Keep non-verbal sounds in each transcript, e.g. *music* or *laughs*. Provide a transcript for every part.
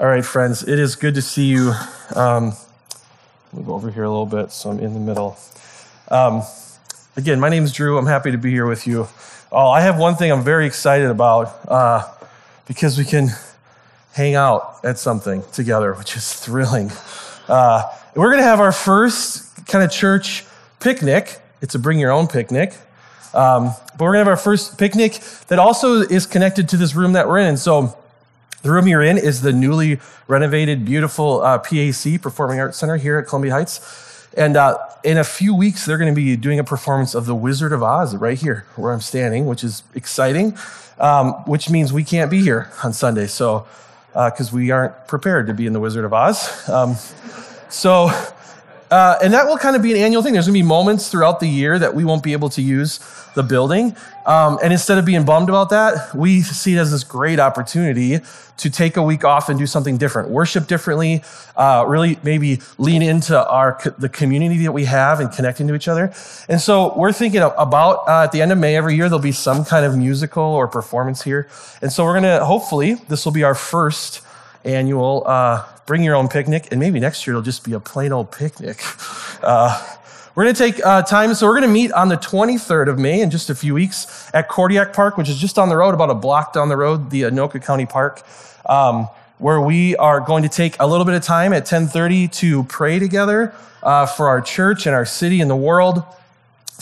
All right, friends, it is good to see you. Um, over here a little bit so I'm in the middle. Um, again, my name is Drew. I'm happy to be here with you. Oh, I have one thing I'm very excited about uh, because we can hang out at something together, which is thrilling. Uh, we're going to have our first kind of church picnic. It's a bring your own picnic. Um, but we're going to have our first picnic that also is connected to this room that we're in. So, the room you're in is the newly renovated, beautiful uh, PAC, Performing Arts Center, here at Columbia Heights. And uh, in a few weeks, they're going to be doing a performance of The Wizard of Oz right here where I'm standing, which is exciting, um, which means we can't be here on Sunday. So, because uh, we aren't prepared to be in The Wizard of Oz. Um, so, uh, and that will kind of be an annual thing. There's going to be moments throughout the year that we won't be able to use the building. Um, and instead of being bummed about that, we see it as this great opportunity to take a week off and do something different, worship differently, uh, really maybe lean into our the community that we have and connecting to each other. And so we're thinking about uh, at the end of May every year there'll be some kind of musical or performance here. And so we're going to hopefully this will be our first annual uh, bring your own picnic, and maybe next year it'll just be a plain old picnic. Uh, we're going to take uh, time, so we're going to meet on the 23rd of May in just a few weeks at Kordiak Park, which is just on the road, about a block down the road, the Anoka County Park, um, where we are going to take a little bit of time at 10:30 to pray together uh, for our church and our city and the world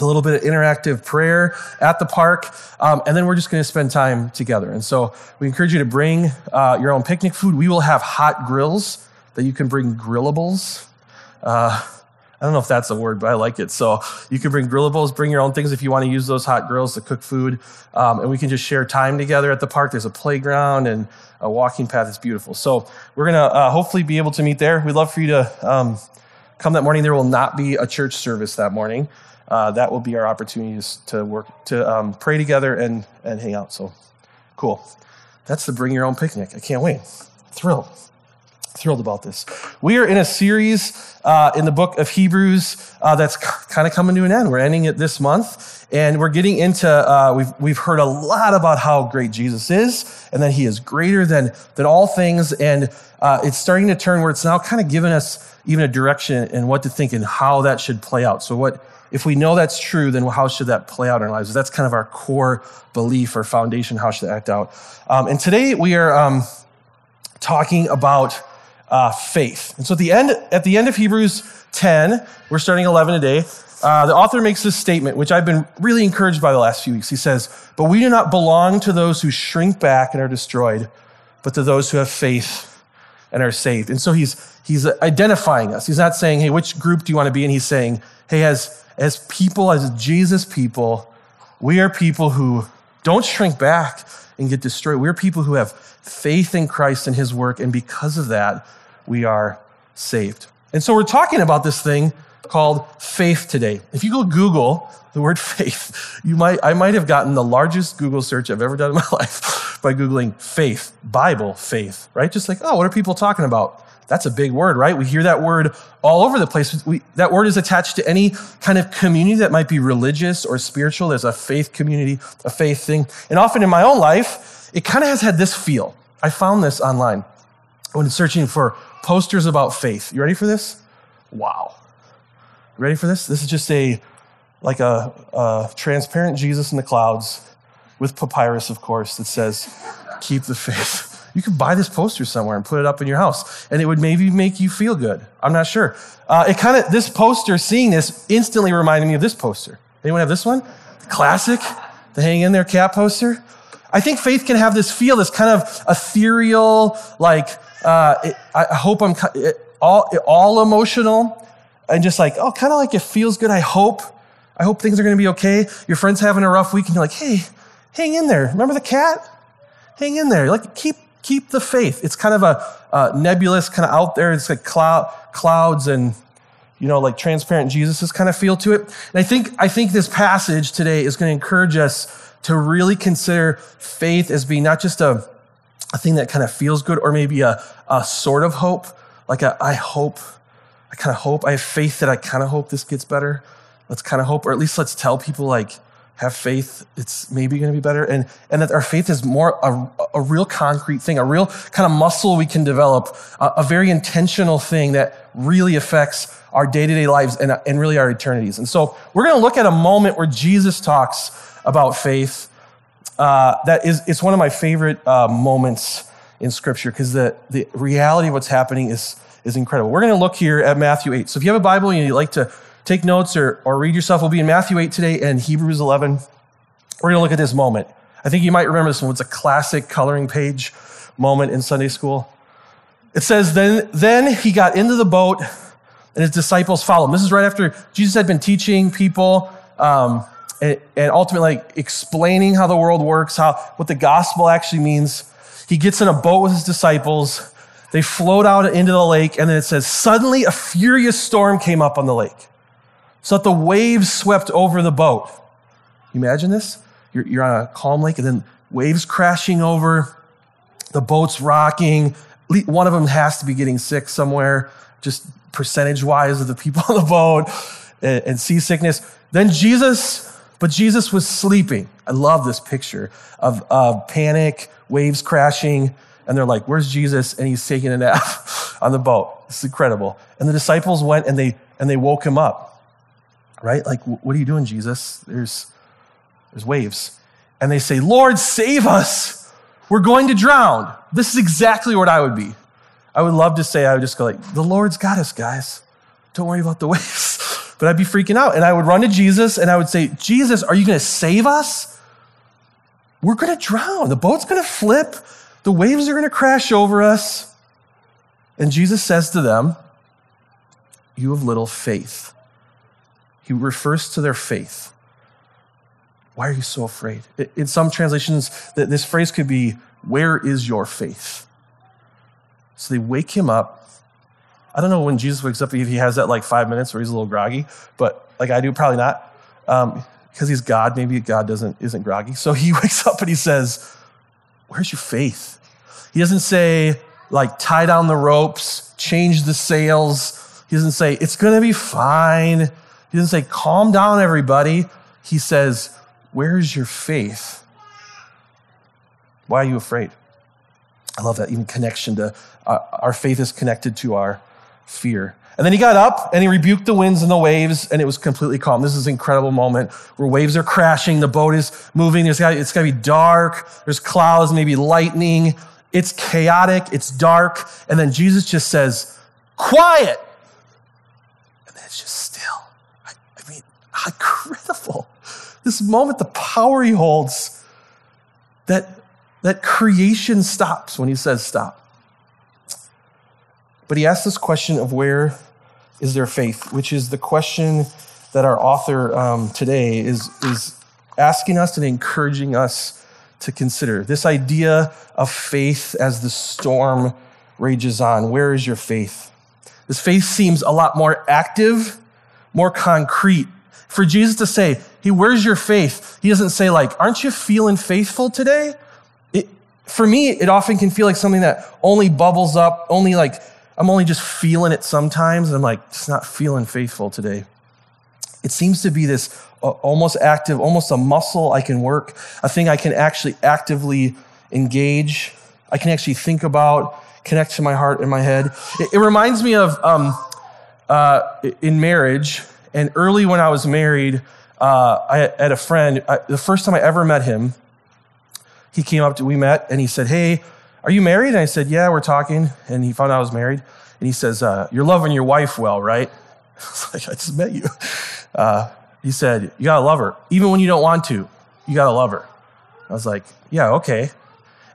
a little bit of interactive prayer at the park, um, and then we're just going to spend time together. And so we encourage you to bring uh, your own picnic food. We will have hot grills that you can bring grillables. Uh, I don't know if that's a word, but I like it. So you can bring grillables, bring your own things if you want to use those hot grills to cook food, um, and we can just share time together at the park. There's a playground and a walking path. It's beautiful. So we're going to uh, hopefully be able to meet there. We'd love for you to um, come that morning. There will not be a church service that morning uh, that will be our opportunities to work to um, pray together and and hang out. So cool. That's the bring your own picnic. I can't wait. Thrilled. Thrilled about this. We are in a series uh, in the book of Hebrews uh, that's kind of coming to an end. We're ending it this month, and we're getting into. Uh, we've we've heard a lot about how great Jesus is, and that He is greater than than all things, and uh, it's starting to turn where it's now kind of giving us even a direction and what to think and how that should play out. So what if we know that's true, then how should that play out in our lives? That's kind of our core belief or foundation. How should that act out? Um, and today we are um, talking about uh, faith. And so at the end, at the end of Hebrews 10, we're starting 11 today. Uh, the author makes this statement, which I've been really encouraged by the last few weeks. He says, "But we do not belong to those who shrink back and are destroyed, but to those who have faith and are saved." And so he's he's identifying us. He's not saying, "Hey, which group do you want to be in?" He's saying, "Hey, as as people, as Jesus people, we are people who don't shrink back and get destroyed. We're people who have faith in Christ and his work, and because of that, we are saved. And so we're talking about this thing called faith today. If you go Google the word *laughs* faith, you might I might have gotten the largest Google search I've ever done in my *laughs* life by Googling faith, Bible faith, right? Just like, oh, what are people talking about? That's a big word, right? We hear that word all over the place. We, that word is attached to any kind of community that might be religious or spiritual. There's a faith community, a faith thing. And often in my own life, it kind of has had this feel. I found this online when searching for posters about faith. You ready for this? Wow. Ready for this? This is just a like a, a transparent Jesus in the clouds with papyrus, of course, that says, "Keep the faith." *laughs* You could buy this poster somewhere and put it up in your house, and it would maybe make you feel good. I'm not sure. Uh, it kind of this poster, seeing this, instantly reminded me of this poster. Anyone have this one? The classic, the hang in there cat poster. I think faith can have this feel, this kind of ethereal, like uh, it, I hope I'm it, all all emotional, and just like oh, kind of like it feels good. I hope, I hope things are going to be okay. Your friend's having a rough week, and you're like, hey, hang in there. Remember the cat? Hang in there. Like keep keep the faith. It's kind of a, a nebulous, kind of out there. It's like cloud, clouds and you know, like transparent Jesus' kind of feel to it. And I think I think this passage today is going to encourage us to really consider faith as being not just a, a thing that kind of feels good or maybe a, a sort of hope, like a I hope, I kind of hope, I have faith that I kind of hope this gets better. Let's kind of hope, or at least let's tell people like, have faith, it's maybe going to be better. And, and that our faith is more a, a real concrete thing, a real kind of muscle we can develop, a, a very intentional thing that really affects our day to day lives and, and really our eternities. And so we're going to look at a moment where Jesus talks about faith. Uh, that is, it's one of my favorite uh, moments in Scripture because the, the reality of what's happening is, is incredible. We're going to look here at Matthew 8. So if you have a Bible and you'd like to take notes or, or read yourself, we'll be in Matthew 8 today and Hebrews 11. We're going to look at this moment. I think you might remember this one. It's a classic coloring page moment in Sunday school. It says, Then, then he got into the boat and his disciples followed him. This is right after Jesus had been teaching people um, and, and ultimately like, explaining how the world works, how what the gospel actually means. He gets in a boat with his disciples. They float out into the lake, and then it says, Suddenly a furious storm came up on the lake so that the waves swept over the boat. You imagine this? You're, you're on a calm lake, and then waves crashing over, the boat's rocking. One of them has to be getting sick somewhere, just percentage wise of the people *laughs* on the boat, and, and seasickness. Then Jesus, but Jesus was sleeping. I love this picture of uh, panic, waves crashing, and they're like, Where's Jesus? And he's taking a nap *laughs* on the boat. It's incredible. And the disciples went and they and they woke him up right? Like, what are you doing, Jesus? There's, there's waves. And they say, Lord, save us. We're going to drown. This is exactly what I would be. I would love to say, I would just go like, the Lord's got us, guys. Don't worry about the *laughs* waves. but I'd be freaking out. And I would run to Jesus and I would say, Jesus, are you going to save us? We're going to drown. The boat's going to flip. The waves are going to crash over us. And Jesus says to them, You have little faith. He refers to their faith. Why are you so afraid? In some translations, this phrase could be, Where is your faith? So they wake him up. I don't know when Jesus wakes up if he has that like five minutes where he's a little groggy, but like I do, probably not. Um, because he's God, maybe God doesn't isn't groggy. So he *laughs* wakes up and he says, Where's your faith? He doesn't say, like, tie down the ropes, change the sails. He doesn't say, It's gonna be fine. He doesn't say, calm down, everybody. He says, where's your faith? Why are you afraid? I love that even connection to uh, our faith is connected to our fear. And then he got up and he rebuked the winds and the waves, and it was completely calm. This is an incredible moment where waves are crashing, the boat is moving, it's got, it's got to be dark, there's clouds, maybe lightning. It's chaotic, it's dark. And then Jesus just says, Quiet. And then it's just still I, I mean, incredible. This moment, the power he holds, that, that creation stops when he says stop. But he asks this question of where is their faith, which is the question that our author um, today is, is asking us and encouraging us to consider. This idea of faith as the storm rages on. Where is your faith? This faith seems a lot more active, more concrete for Jesus to say, Hey, where's your faith? He doesn't say, like, aren't you feeling faithful today? It, for me, it often can feel like something that only bubbles up, only like, I'm only just feeling it sometimes. And I'm like, it's not feeling faithful today. It seems to be this uh, almost active, almost a muscle I can work, a thing I can actually actively engage. I can actually think about, connect to my heart and my head. It, it reminds me of um, uh, in marriage, and early when I was married, uh, I had a friend. I, the first time I ever met him, he came up to we met and he said, "Hey, are you married?" And I said, "Yeah, we're talking." And he found out I was married. And he says, uh, "You're loving your wife well, right?" *laughs* I was like, "I just met you." Uh, he said, "You gotta love her, even when you don't want to. You gotta love her." I was like, "Yeah, okay."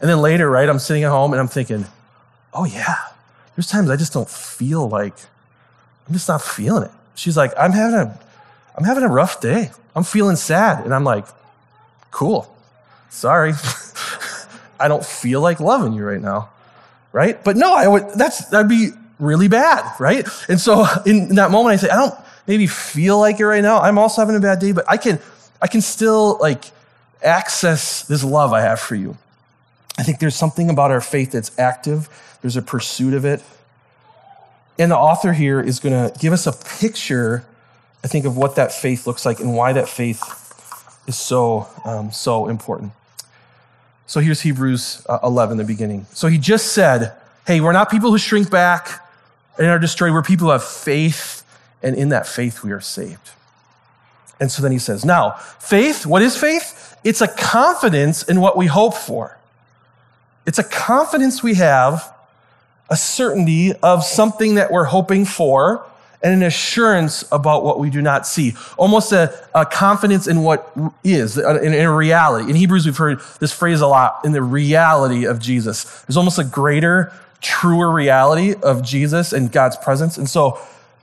And then later, right, I'm sitting at home and I'm thinking, "Oh yeah." There's times I just don't feel like I'm just not feeling it she's like, I'm having a, I'm having a rough day. I'm feeling sad. And I'm like, cool. Sorry. *laughs* I don't feel like loving you right now. Right? But no, I would, that's, that'd be really bad. Right? And so *laughs* in that moment, I say, I don't maybe feel like it right now. I'm also having a bad day, but I can, I can still like access this love I have for you. I think there's something about our faith that's active. There's a pursuit of it. And the author here is going to give us a picture, I think, of what that faith looks like and why that faith is so, um, so important. So here's Hebrews uh, 11, the beginning. So he just said, hey, we're not people who shrink back and are destroyed. We're people who have faith, and in that faith we are saved. And so then he says, now, faith, what is faith? It's a confidence in what we hope for. It's a confidence we have, a certainty of something that we're hoping for, and an assurance about what we do not see. Almost a, a confidence in what is, in, in reality. In Hebrews, we've heard this phrase a lot in the reality of Jesus. There's almost a greater, truer reality of Jesus and God's presence. And so,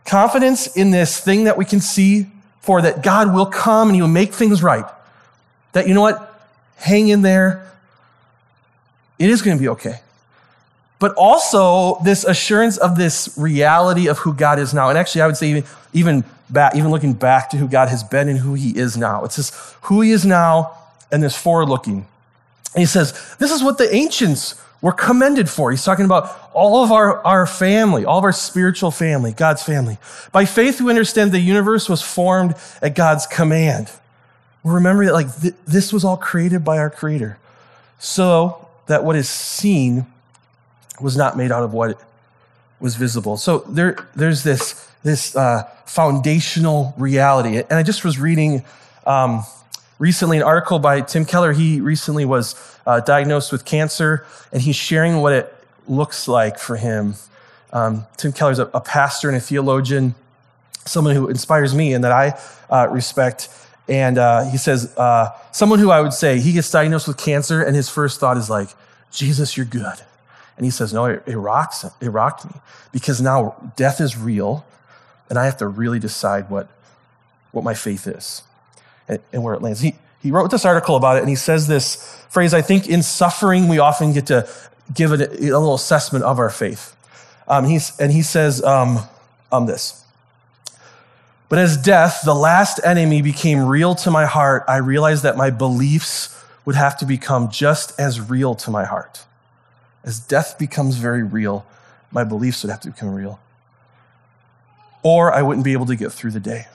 confidence in this thing that we can see for that God will come and He will make things right. That, you know what? Hang in there. It is going to be okay but also this assurance of this reality of who God is now. And actually, I would say even, even back, even looking back to who God has been and who He is now. It's this who He is now and this forward looking. And He says, This is what the ancients were commended for. He's talking about all of our, our family, all of our spiritual family, God's family. By faith, we understand the universe was formed at God's command. Remember that, like, th- this was all created by our Creator. So that what is seen was not made out of what was visible. So there, there's this, this uh, foundational reality. And I just was reading um, recently an article by Tim Keller. He recently was uh, diagnosed with cancer, and he's sharing what it looks like for him. Um, Tim Keller's a, a, pastor and a theologian, someone who inspires me and that I uh, respect. And uh, he says, uh, someone who I would say he gets diagnosed with cancer, and his first thought is like, Jesus, you're good. And he says, No, it, it rocks, it rocked me because now death is real and I have to really decide what, what my faith is and, and where it lands. He, he wrote this article about it and he says this phrase I think in suffering, we often get to give it a, a little assessment of our faith. Um, he's, and he says um, um, this. But as death, the last enemy, became real to my heart, I realized that my beliefs would have to become just as real to my heart. As death becomes very real, my beliefs would have to become real. Or I wouldn't be able to get through the day.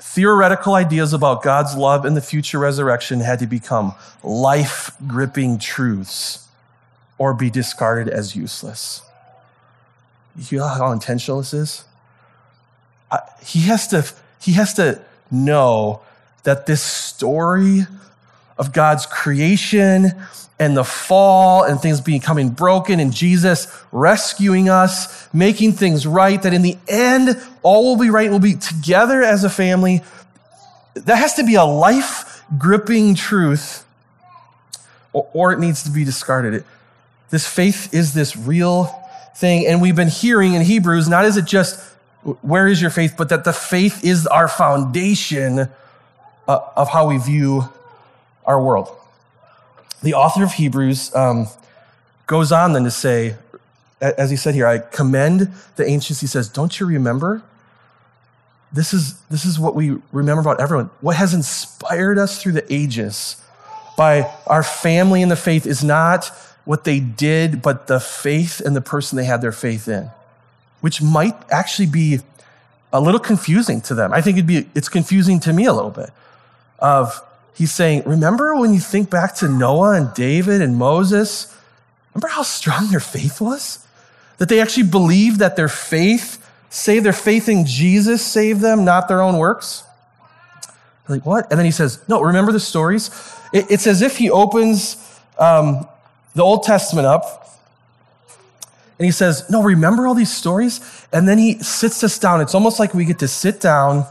Theoretical ideas about God's love and the future resurrection had to become life gripping truths or be discarded as useless. You know how intentional this is? I, he, has to, he has to know that this story of God's creation and the fall and things becoming broken and Jesus rescuing us, making things right, that in the end, all will be right we'll be together as a family. That has to be a life gripping truth, or, or, it needs to be discarded. This faith is this real thing. And we've been hearing in Hebrews, not is it just, where is your faith, but that the faith is our foundation uh, of how we view our world the author of Hebrews um, goes on then to say, as he said here, I commend the ancients. He says, Don't you remember? This is, this is what we remember about everyone. What has inspired us through the ages by our family in the faith is not what they did, but the faith and the person they had their faith in, which might actually be a little confusing to them. I think it'd be, it's confusing to me a little bit of he's saying, Remember when you think back to Noah and David and Moses? Remember how strong their faith was? That they actually believed that their faith saved their faith in Jesus saved them, not their own works? Like, what? And then he says, No, remember the stories? It, it's as if he opens um, the Old Testament up and he says, No, remember all these stories? And then he sits us down. It's almost like we get to sit down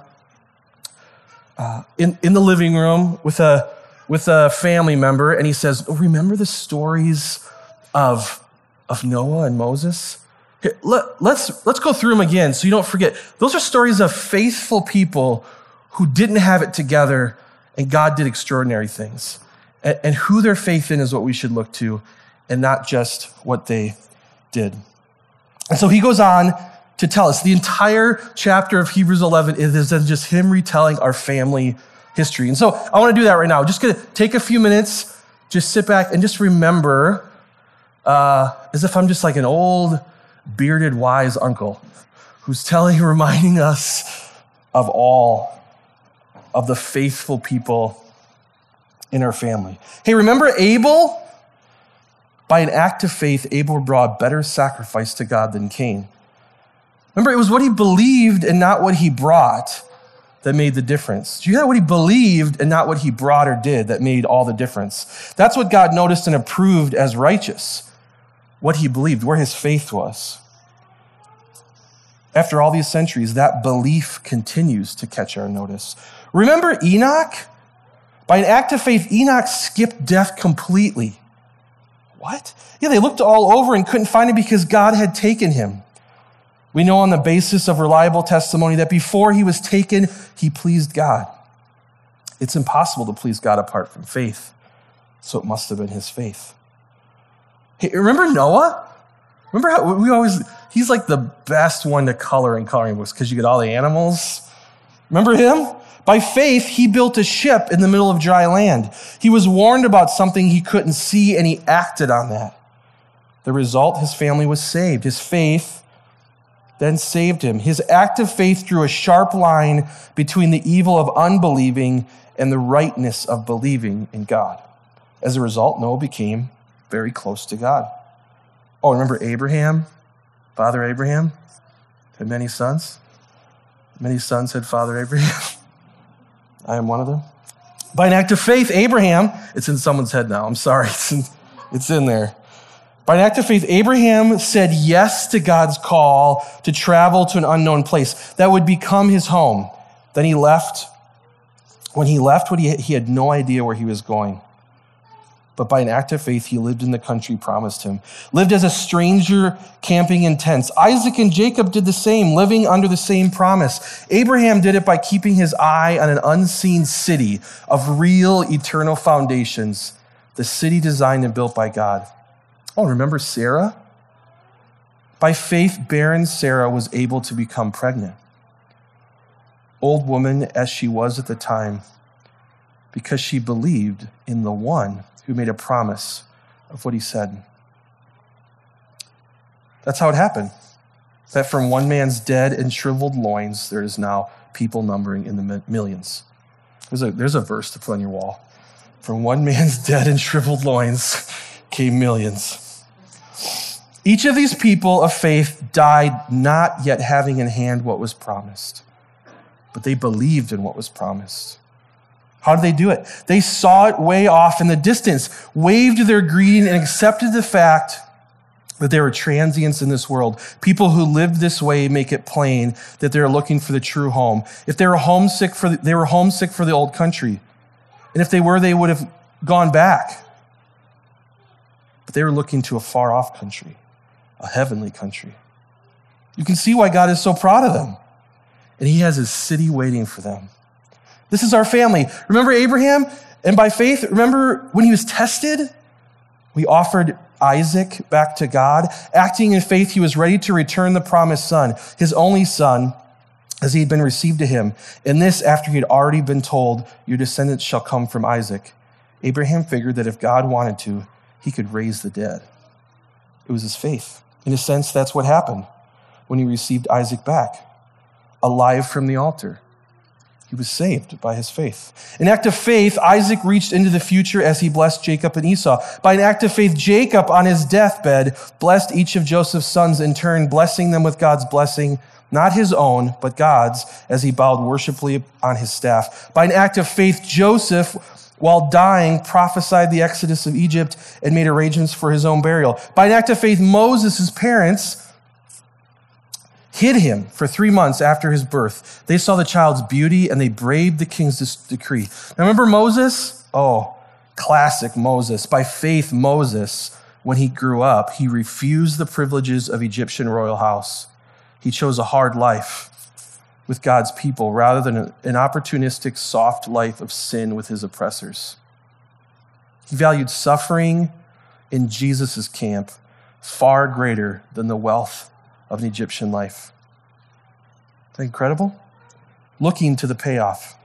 uh, in, in the living room with a, with a family member, and he says, oh, Remember the stories of, of Noah and Moses? Here, let, let's, let's go through them again so you don't forget. Those are stories of faithful people who didn't have it together, and God did extraordinary things. And, and who their faith in is what we should look to, and not just what they did. And so he goes on to tell us. The entire chapter of Hebrews 11 is just him retelling our family history. And so I want to do that right now. Just going to take a few minutes, just sit back and just remember, uh, as if I'm just like an old, bearded, wise uncle who's telling, *laughs* reminding us of all of the faithful people in our family. Hey, remember Abel? By an act of faith, Abel brought better sacrifice to God than Cain. Remember, it was what he believed and not what he brought that made the difference. Do you hear what he believed and not what he brought or did that made all the difference? That's what God noticed and approved as righteous. What he believed, where his faith was. After all these centuries, that belief continues to catch our notice. Remember Enoch? By an act of faith, Enoch skipped death completely. What? Yeah, they looked all over and couldn't find him because God had taken him. We know on the basis of reliable testimony that before he was taken, he pleased God. It's impossible to please God apart from faith. So it must have been his faith. Hey, remember Noah? Remember how we always, he's like the best one to color in coloring books because you get all the animals. Remember him? By faith, he built a ship in the middle of dry land. He was warned about something he couldn't see and he acted on that. The result, his family was saved. His faith then saved him. His act of faith drew a sharp line between the evil of unbelieving and the rightness of believing in God. As a result, Noah became very close to God. Oh, remember Abraham? Father Abraham had many sons. Many sons had Father Abraham. *laughs* I am one of them. By an act of faith, Abraham, it's in someone's head now. I'm sorry. *laughs* It's in, it's in there. By an act of faith, Abraham said yes to God's call to travel to an unknown place that would become his home. Then he left. When he left, what he, he had no idea where he was going. But by an act of faith, he lived in the country promised him, lived as a stranger camping in tents. Isaac and Jacob did the same, living under the same promise. Abraham did it by keeping his eye on an unseen city of real eternal foundations, the city designed and built by God. Oh, remember Sarah? By faith, barren Sarah was able to become pregnant. Old woman as she was at the time, because she believed in the one who made a promise of what he said. That's how it happened. That from one man's dead and shriveled loins, there is now people numbering in the millions. There's a, there's a verse to put on your wall. From one *laughs* man's dead and shriveled loins came millions. Each of these people of faith died not yet having in hand what was promised, but they believed in what was promised. How did they do it? They saw it way off in the distance, waved their greeting, and accepted the fact that there are transients in this world. People who lived this way make it plain that they're looking for the true home. If they were homesick for the, they were homesick for the old country. And if they were, they would have gone back. But they were looking to a far off country a heavenly country. You can see why God is so proud of them. And he has his city waiting for them. This is our family. Remember Abraham? And by faith, remember when he was tested? We offered Isaac back to God. Acting in faith, he was ready to return the promised son, his only son, as he had been received to him. And this after he had already been told, Your descendants shall come from Isaac. Abraham figured that if God wanted to, he could raise the dead. It was his faith. In a sense, that's what happened when he received Isaac back, alive from the altar. He was saved by his faith. An act of faith, Isaac reached into the future as he blessed Jacob and Esau. By an act of faith, Jacob, on his deathbed, blessed each of Joseph's sons in turn, blessing them with God's blessing, not his own, but God's, as he bowed worshipfully on his staff. By an act of faith, Joseph while dying, prophesied the exodus of Egypt and made arrangements for his own burial. By an act of faith, Moses' parents hid him for three months after his birth. They saw the child's beauty and they braved the king's decree. Now, remember Moses? Oh, classic Moses. By faith, Moses, when he grew up, he refused the privileges of Egyptian royal house. He chose a hard life with God's people rather than an opportunistic, soft life of sin with his oppressors. He valued suffering in Jesus' camp far greater than the wealth of an Egyptian life. Isn't that incredible? Looking to the payoff.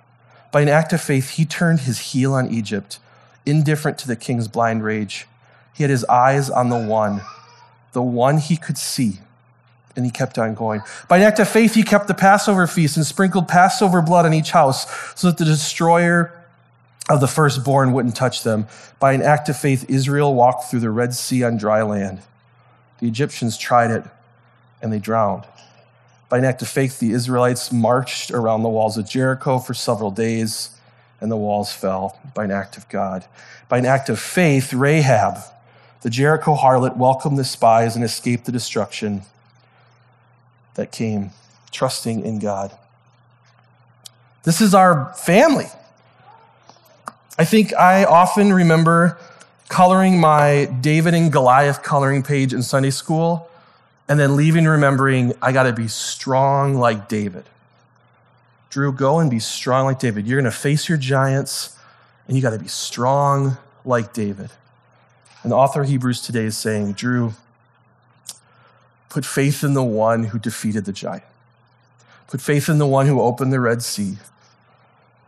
By an act of faith, he turned his heel on Egypt, indifferent to the king's blind rage. He had his eyes on the one, the one he could see and he kept on going. By an act of faith, he kept the Passover feast and sprinkled Passover blood on each house so that the destroyer of the firstborn wouldn't touch them. By an act of faith, Israel walked through the Red Sea on dry land. The Egyptians tried it and they drowned. By an act of faith, the Israelites marched around the walls of Jericho for several days and the walls fell by an act of God. By an act of faith, Rahab, the Jericho harlot, welcomed the spies and escaped the destruction that came, trusting in God. This is our family. I think I often remember coloring my David and Goliath coloring page in Sunday school and then leaving remembering I got to be strong like David. Drew, go and be strong like David. You're going to face your giants, and you got to be strong like David. And the author of Hebrews today is saying, Drew, put faith in the one who defeated the giant. Put faith in the one who opened the Red Sea.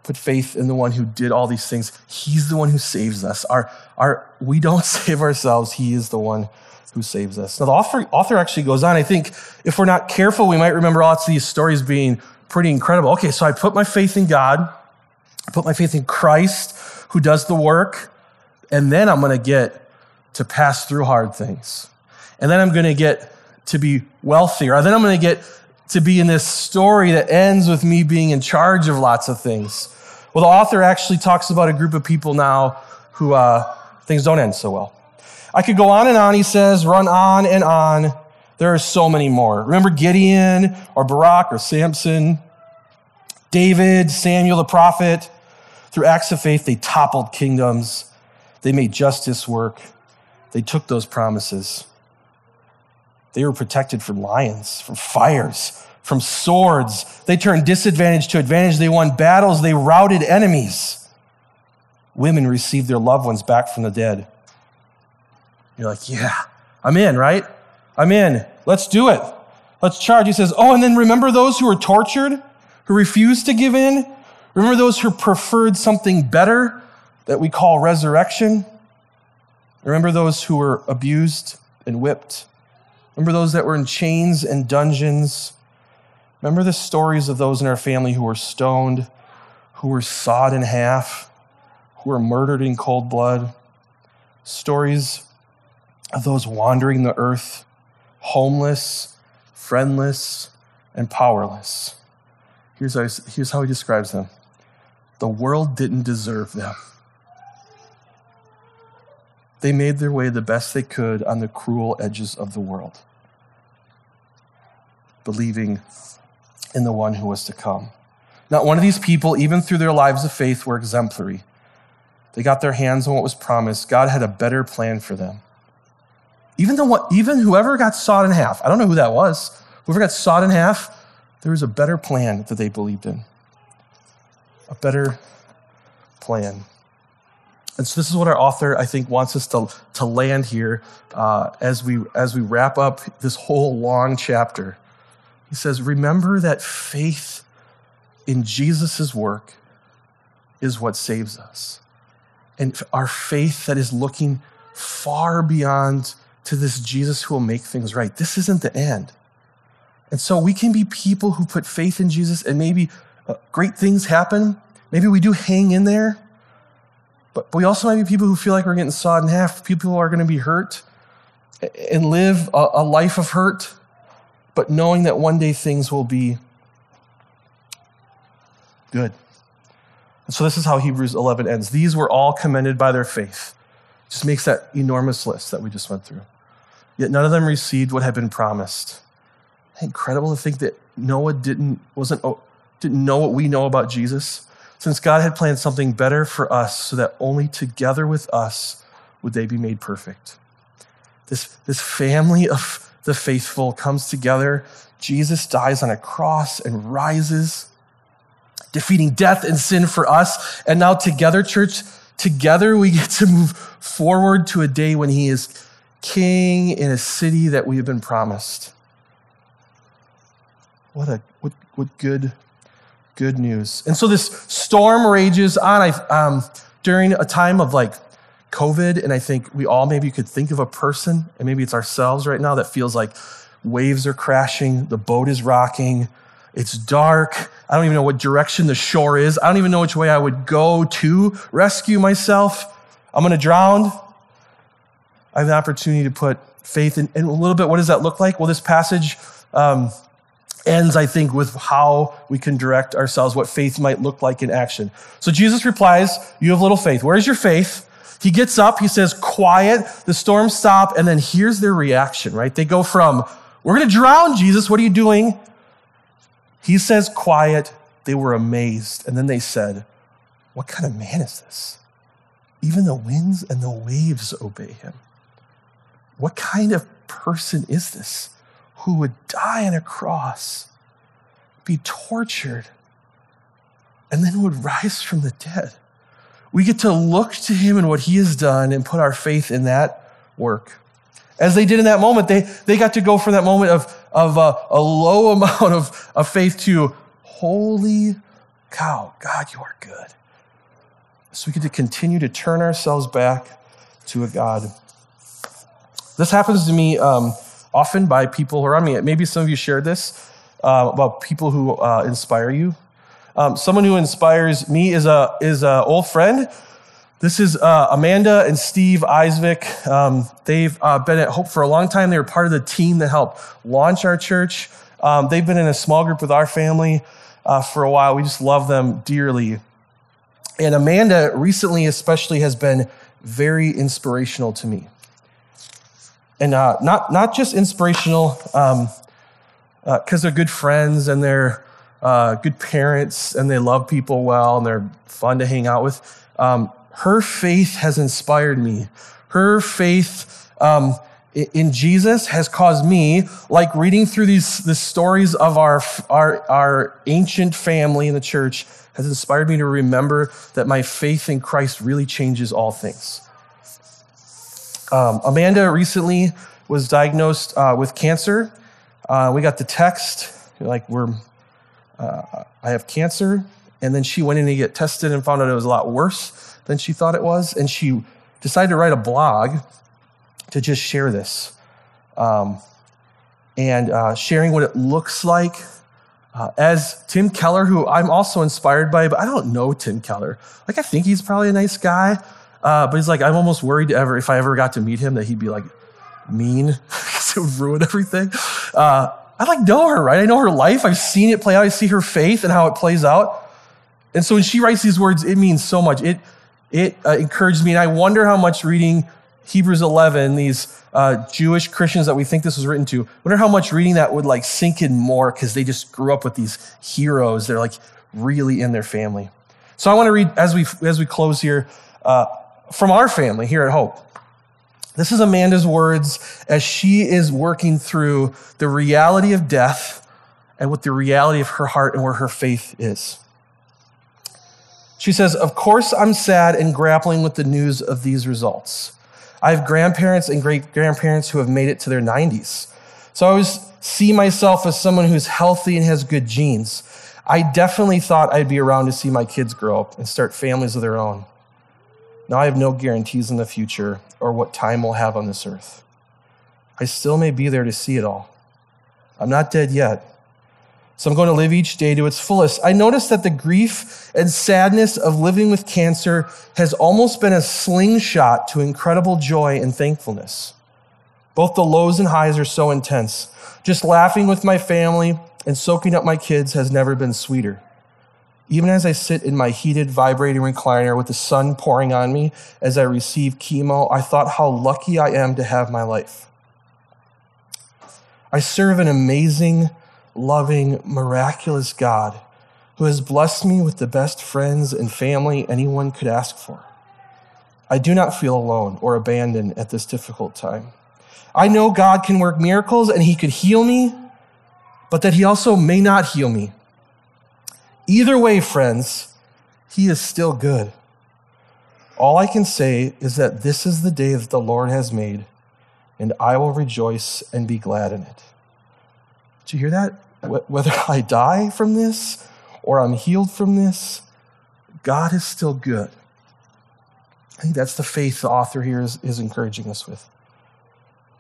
Put faith in the one who did all these things. He's the one who saves us. Our, our, we don't *laughs* save ourselves, He is the one who saves us. Now, the author, author actually goes on. I think if we're not careful, we might remember lots of these stories being pretty incredible. Okay, so I put my faith in God, I put my faith in Christ who does the work, and then I'm going to get to pass through hard things. And then I'm going to get to be wealthier. Then I'm going to get to be in this story that ends with me being in charge of lots of things. Well, the author actually talks about a group of people now who uh, things don't end so well. I could go on and on, he says, run on and on. There are so many more. Remember Gideon or Barak or Samson, David, Samuel the prophet. Through acts of faith, they toppled kingdoms. They made justice work. They took those promises. They were protected from lions, from fires, from swords. They turned disadvantage to advantage. They won battles. They routed enemies. Women received their loved ones back from the dead. You're like, yeah, I'm in, right? I'm in. Let's do it. Let's charge. He says, Oh, and then remember those who were tortured, who refused to give in? Remember those who preferred something better that we call resurrection? Remember those who were abused and whipped? Remember those that were in chains and dungeons? Remember the stories of those in our family who were stoned, who were sawed in half, who were murdered in cold blood? Stories of those wandering the earth homeless, friendless, and powerless. Here's how, he describes them the world didn't deserve them. They made their way the best they could on the cruel edges of the world, believing in the one who was to come. Not one of these people, even through their lives of faith, were exemplary. They got their hands on what was promised. God had a better plan for them. Even, though, even whoever got sawed in half, I don't know who that was, whoever got sawed in half, there was a better plan that they believed in. A better plan. And so this is what our author, I think, wants us to, to land here uh, as, we, as we wrap up this whole long chapter. He says, Remember that faith in Jesus' work is what saves us. And our faith that is looking far beyond to this Jesus who will make things right. This isn't the end. And so we can be people who put faith in Jesus and maybe uh, great things happen. Maybe we do hang in there. But, but we also might be people who feel like we're getting sawed in half. People are going to be hurt and live a, a life of hurt, but knowing that one day things will be good. And so this is how Hebrews 11 ends. These were all commended by their faith. Just makes that enormous list that we just went through. Yet none of them received what had been promised. Incredible to think that Noah didn't, wasn't, didn't know what we know about Jesus, since God had planned something better for us so that only together with us would they be made perfect. This, this family of the faithful comes together. Jesus dies on a cross and rises, defeating death and sin for us. And now, together, church, together we get to move forward to a day when he is king in a city that we have been promised. What a what, what good good news. And so this storm rages on I, um, during a time of like COVID, and I think we all maybe could think of a person, and maybe it's ourselves right now that feels like waves are crashing, the boat is rocking, it's dark. I don't even know what direction the shore is. I don't even know which way I would go to rescue myself. I'm going to drown. I have an opportunity to put faith in, in a little bit. What does that look like? Well, this passage um, ends, I think, with how we can direct ourselves, what faith might look like in action. So Jesus replies, You have little faith. Where's your faith? He gets up, he says, Quiet, the storm stop, and then here's their reaction, right? They go from, We're going to drown, Jesus, what are you doing? He says, Quiet. They were amazed. And then they said, What kind of man is this? Even the winds and the waves obey him. What kind of person is this who would die on a cross, be tortured, and then would rise from the dead? We get to look to him and what he has done and put our faith in that work. As they did in that moment, they, they got to go from that moment of, of a, a low *laughs* amount of, of faith to holy cow, God, you are good. So we get to continue to turn ourselves back to a God. This happens to me um, often by people around me. Maybe some of you shared this uh, about people who uh, inspire you. Um, someone who inspires me is a is an old friend. This is uh, Amanda and Steve Eisvik. Um, they've uh, been at Hope for a long time. They were part of the team that helped launch our church. Um, they've been in a small group with our family uh, for a while. We just love them dearly. And Amanda recently, especially, has been very inspirational to me. And uh, not, not just inspirational because um, uh, they're good friends and they're uh, good parents and they love people well and they're fun to hang out with. Um, her faith has inspired me. Her faith um, in Jesus has caused me, like reading through these the stories of our, our, our ancient family in the church, has inspired me to remember that my faith in Christ really changes all things. Um, Amanda recently was diagnosed uh, with cancer. Uh, we got the text, like, we're uh, I have cancer. And then she went in to get tested and found out it was a lot worse than she thought it was. And she decided to write a blog to just share this um, and uh, sharing what it looks like. Uh, as Tim Keller, who I'm also inspired by, but I don't know Tim Keller. Like, I think he's probably a nice guy, uh, but he's like, I'm almost worried ever if I ever got to meet him that he'd be like mean *laughs* because it would ruin everything. Uh, I like know her, right? I know her life. I've seen it play out. I see her faith and how it plays out. And so when she writes these words, it means so much. It, it uh, encourages me. And I wonder how much reading Hebrews 11, these uh, Jewish Christians that we think this was written to, wonder how much reading that would like sink in more because they just grew up with these heroes. They're like really in their family. So I want to read as we, as we close here uh, from our family here at Hope. This is Amanda's words as she is working through the reality of death and what the reality of her heart and where her faith is. She says, Of course, I'm sad and grappling with the news of these results. I have grandparents and great grandparents who have made it to their 90s. So I always see myself as someone who's healthy and has good genes. I definitely thought I'd be around to see my kids grow up and start families of their own. Now I have no guarantees in the future or what time we'll have on this earth. I still may be there to see it all. I'm not dead yet. So I'm going to live each day to its fullest. I notice that the grief and sadness of living with cancer has almost been a slingshot to incredible joy and thankfulness. Both the lows and highs are so intense. Just laughing with my family and soaking up my kids has never been sweeter. Even as I sit in my heated, vibrating recliner with the sun pouring on me as I receive chemo, I thought how lucky I am to have my life. I serve an amazing, loving, miraculous God who has blessed me with the best friends and family anyone could ask for. I do not feel alone or abandoned at this difficult time. I know God can work miracles and He could heal me, but that He also may not heal me Either way, friends, he is still good. All I can say is that this is the day that the Lord has made, and I will rejoice and be glad in it. Did you hear that? Whether I die from this or I'm healed from this, God is still good. I think that's the faith the author here is, is encouraging us with.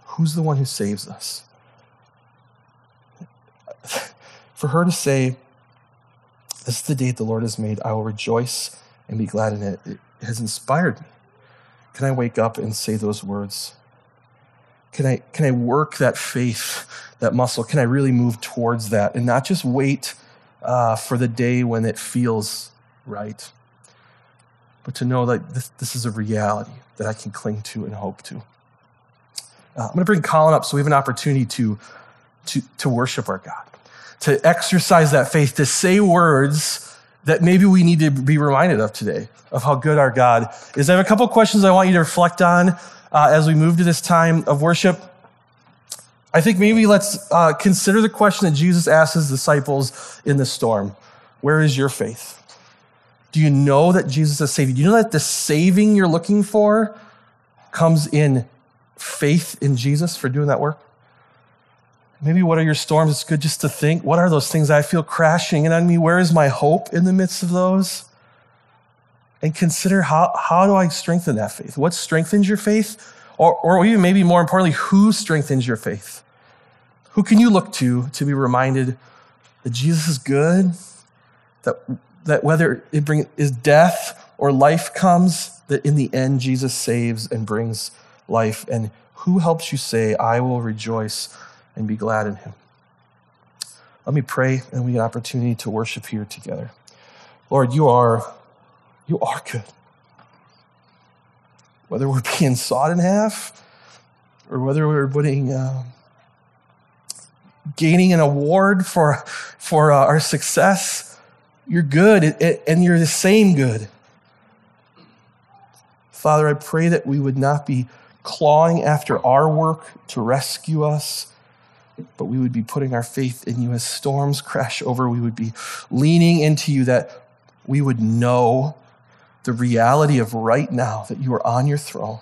Who's the one who saves us? *laughs* For her to say, This is the day the Lord has made. I will rejoice and be glad in it. It has inspired me. Can I wake up and say those words? Can I, can I work that faith, that muscle? Can I really move towards that and not just wait uh, for the day when it feels right, but to know that this, this is a reality that I can cling to and hope to? Uh, I'm going to bring Colin up so we have an opportunity to, to, to worship our God, to exercise that faith, to say words that maybe we need to be reminded of today, of how good our God is. I have a couple questions I want you to reflect on uh, as we move to this time of worship. I think maybe let's uh, consider the question that Jesus asked his disciples in the storm Where is your faith? Do you know that Jesus is saving? Do you know that the saving you're looking for comes in faith in Jesus for doing that work? Maybe what are your storms? It's good just to think what are those things I feel crashing in on me? Where is my hope in the midst of those? And consider how, how do I strengthen that faith? What strengthens your faith? Or, or even maybe more importantly, who strengthens your faith? Who can you look to to be reminded that Jesus is good? That, that whether it brings is death or life comes, that in the end Jesus saves and brings life. And who helps you say, I will rejoice and be glad in him? Let me pray and we get opportunity to worship here together. Lord, you are, you are good. Whether we're being sawed in half or whether we're putting, uh, gaining an award for, for uh, our success, you're good and you're the same good. Father, I pray that we would not be clawing after our work to rescue us, but we would be putting our faith in you as storms crash over. We would be leaning into you that we would know the reality of right now that you are on your throne.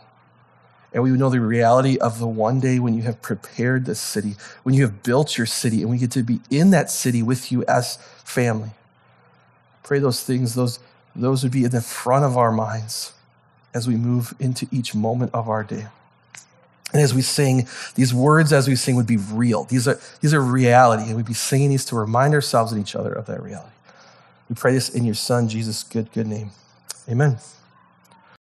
And we would know the reality of the one day when you have prepared this city, when you have built your city, and we get to be in that city with you as family. Pray those things, those, those would be in the front of our minds as we move into each moment of our day. And as we sing, these words as we sing would be real. These are, these are reality, and we'd be singing these to remind ourselves and each other of that reality. We pray this in your Son, Jesus' good, good name. Amen.